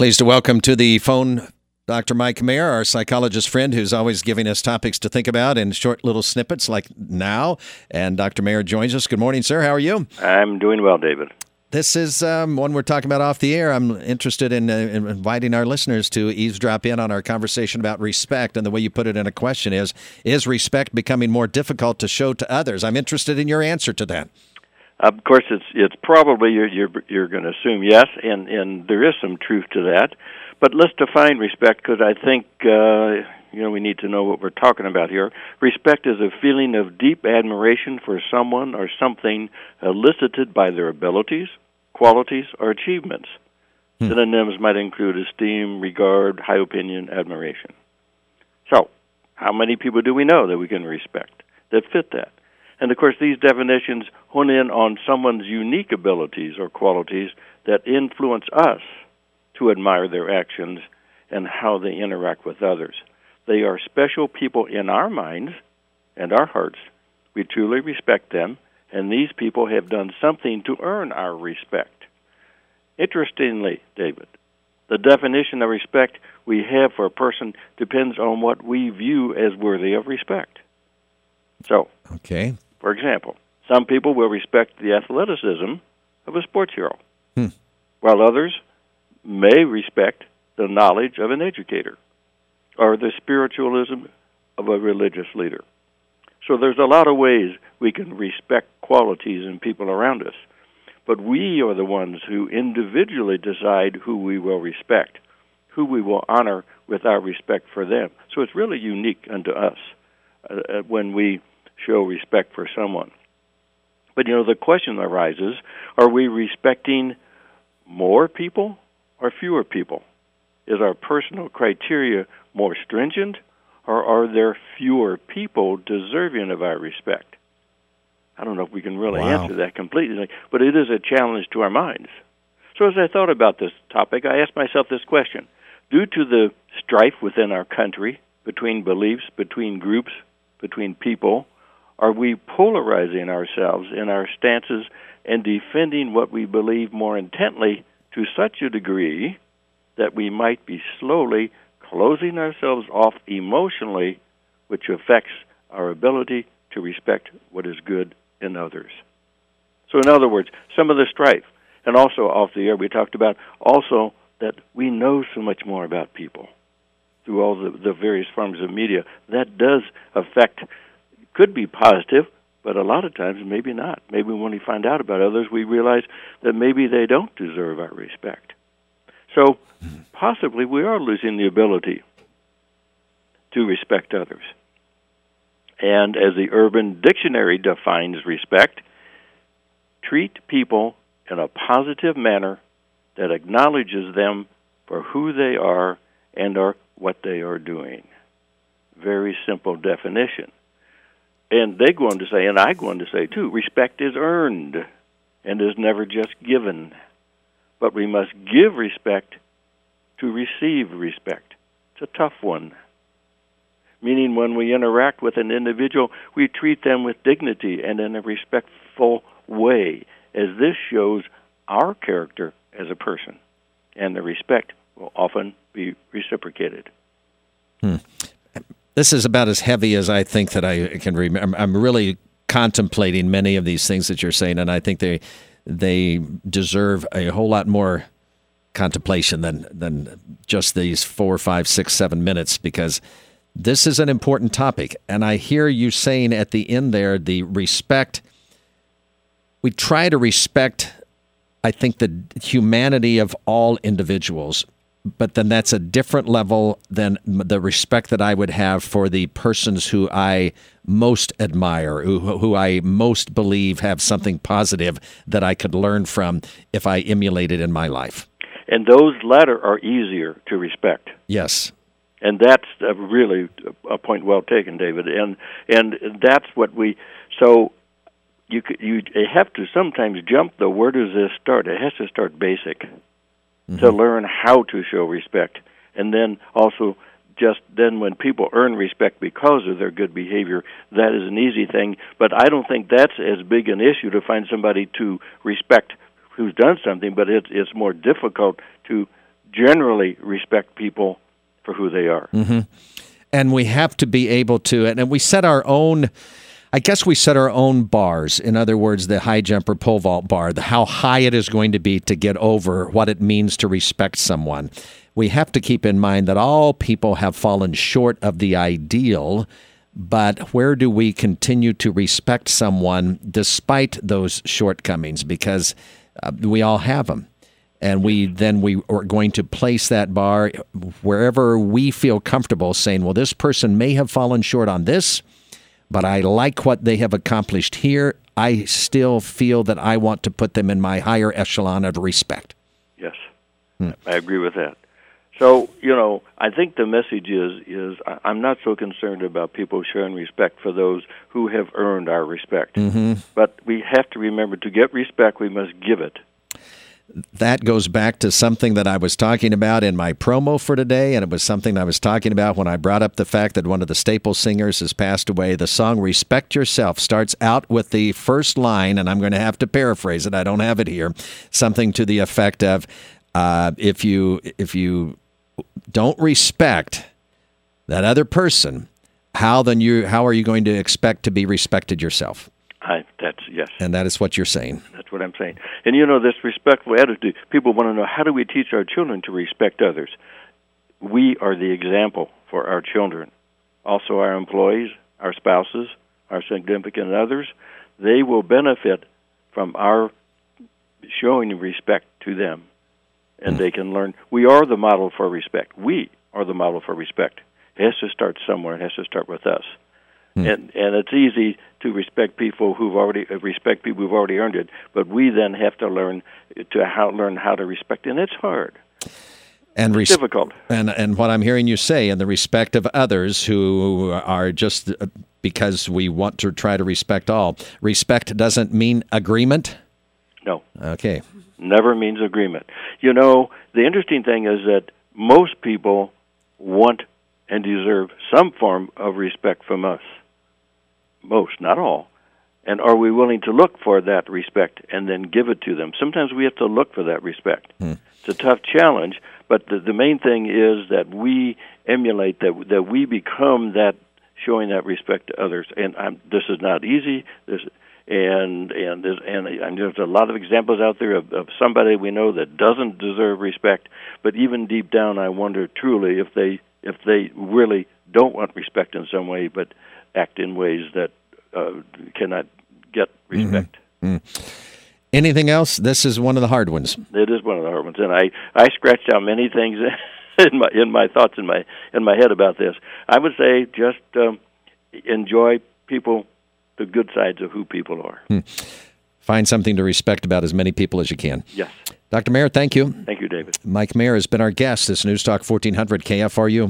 Pleased to welcome to the phone Dr. Mike Mayer, our psychologist friend who's always giving us topics to think about in short little snippets like now. And Dr. Mayer joins us. Good morning, sir. How are you? I'm doing well, David. This is um, one we're talking about off the air. I'm interested in, uh, in, inviting our listeners to eavesdrop in on our conversation about respect. And the way you put it in a question is Is respect becoming more difficult to show to others? I'm interested in your answer to that. Of course, it's it's probably you're you're, you're going to assume yes, and and there is some truth to that. But let's define respect because I think uh, you know we need to know what we're talking about here. Respect is a feeling of deep admiration for someone or something elicited by their abilities, qualities, or achievements. Hmm. Synonyms might include esteem, regard, high opinion, admiration. So, how many people do we know that we can respect that fit that? And of course, these definitions hone in on someone's unique abilities or qualities that influence us to admire their actions and how they interact with others. They are special people in our minds and our hearts. We truly respect them, and these people have done something to earn our respect. Interestingly, David, the definition of respect we have for a person depends on what we view as worthy of respect. So, okay. For example, some people will respect the athleticism of a sports hero, hmm. while others may respect the knowledge of an educator or the spiritualism of a religious leader. So there's a lot of ways we can respect qualities in people around us. But we are the ones who individually decide who we will respect, who we will honor with our respect for them. So it's really unique unto us uh, uh when we show respect for someone. But you know, the question arises are we respecting more people or fewer people? Is our personal criteria more stringent, or are there fewer people deserving of our respect? I don't know if we can really wow. answer that completely, but it is a challenge to our minds. So, as I thought about this topic, I asked myself this question Due to the strife within our country, between beliefs, between groups, between people, are we polarizing ourselves in our stances and defending what we believe more intently to such a degree that we might be slowly closing ourselves off emotionally, which affects our ability to respect what is good in others? So, in other words, some of the strife, and also off the air, we talked about also that we know so much more about people through all the, the various forms of media. That does affect could be positive, but a lot of times maybe not. Maybe when we find out about others, we realize that maybe they don't deserve our respect. So possibly we are losing the ability to respect others. And as the Urban Dictionary defines respect, treat people in a positive manner that acknowledges them for who they are and are what they are doing. Very simple definition. And they go on to say, and I go on to say too, respect is earned and is never just given. But we must give respect to receive respect. It's a tough one. Meaning, when we interact with an individual, we treat them with dignity and in a respectful way, as this shows our character as a person. And the respect will often be reciprocated. Hmm. This is about as heavy as I think that I can remember. I'm really contemplating many of these things that you're saying, and I think they they deserve a whole lot more contemplation than than just these four, five, six, seven minutes because this is an important topic. And I hear you saying at the end there the respect. We try to respect, I think, the humanity of all individuals but then that's a different level than the respect that I would have for the persons who I most admire, who, who I most believe have something positive that I could learn from if I emulated in my life. And those latter are easier to respect. Yes. And that's a really a point well taken, David. And and that's what we so you you have to sometimes jump the where does this start? It has to start basic mm-hmm. to learn how to show respect. And then also, just then when people earn respect because of their good behavior, that is an easy thing. But I don't think that's as big an issue to find somebody to respect who's done something, but it's, it's more difficult to generally respect people for who they are. Mm-hmm. And we have to be able to, and we set our own. I guess we set our own bars. In other words, the high jump or pole vault bar, the how high it is going to be to get over what it means to respect someone. We have to keep in mind that all people have fallen short of the ideal, but where do we continue to respect someone despite those shortcomings? Because uh, we all have them and we then we are going to place that bar wherever we feel comfortable saying well this person may have fallen short on this but i like what they have accomplished here. I still feel that i want to put them in my higher echelon of respect. Yes. Hmm. i agree with that. So you know i think the message is is i'm not so concerned about people showing respect for those who have earned our respect. Mm-hmm. but we have to remember to get respect we must give it that goes back to something that I was talking about in my promo for today, and it was something I was talking about when I brought up the fact that one of the staple singers has passed away. The song Respect Yourself starts out with the first line, and I'm going to have to paraphrase it. I don't have it here. Something to the effect of uh, if you if you don't respect that other person, how then you how are you going to expect to be respected yourself? I, that's yes. And that is what you're saying. That's what I'm saying. And you know, this respectful attitude, people want to know how do we teach our children to respect others? We are the example for our children. Also, our employees, our spouses, our significant others, they will benefit from our showing respect to them. And they can learn. We are the model for respect. We are the model for respect. It has to start somewhere. It has to start with us. Hmm. And and it's easy to respect people who've already uh, respect people who've already earned it, but we then have to learn to how learn how to respect, and it's hard. And res- difficult. And and what I'm hearing you say, in the respect of others who are just uh, because we want to try to respect all. Respect doesn't mean agreement. No. Okay. Never means agreement. You know, the interesting thing is that most people want and deserve some form of respect from us most, not all. And are we willing to look for that respect and then give it to them? Sometimes we have to look for that respect. Hmm. It's a tough challenge, but the, the main thing is that we emulate that that we become that showing that respect to others. And I'm, this is not easy. This and and there's and, and there's a lot of examples out there of, of somebody we know that doesn't deserve respect. But even deep down, I wonder truly if they if they really don't want respect in some way, but act in ways that uh, cannot get respect. Mm-hmm. Mm. Anything else? This is one of the hard ones. It is one of the hard ones, and I I scratched out many things in my in my thoughts in my in my head about this. I would say just um, enjoy people, the good sides of who people are. Hmm. Find something to respect about as many people as you can. Yes. Dr. Mayer, thank you. Thank you, David. Mike Mayer has been our guest. This News Talk 1400 KFRU.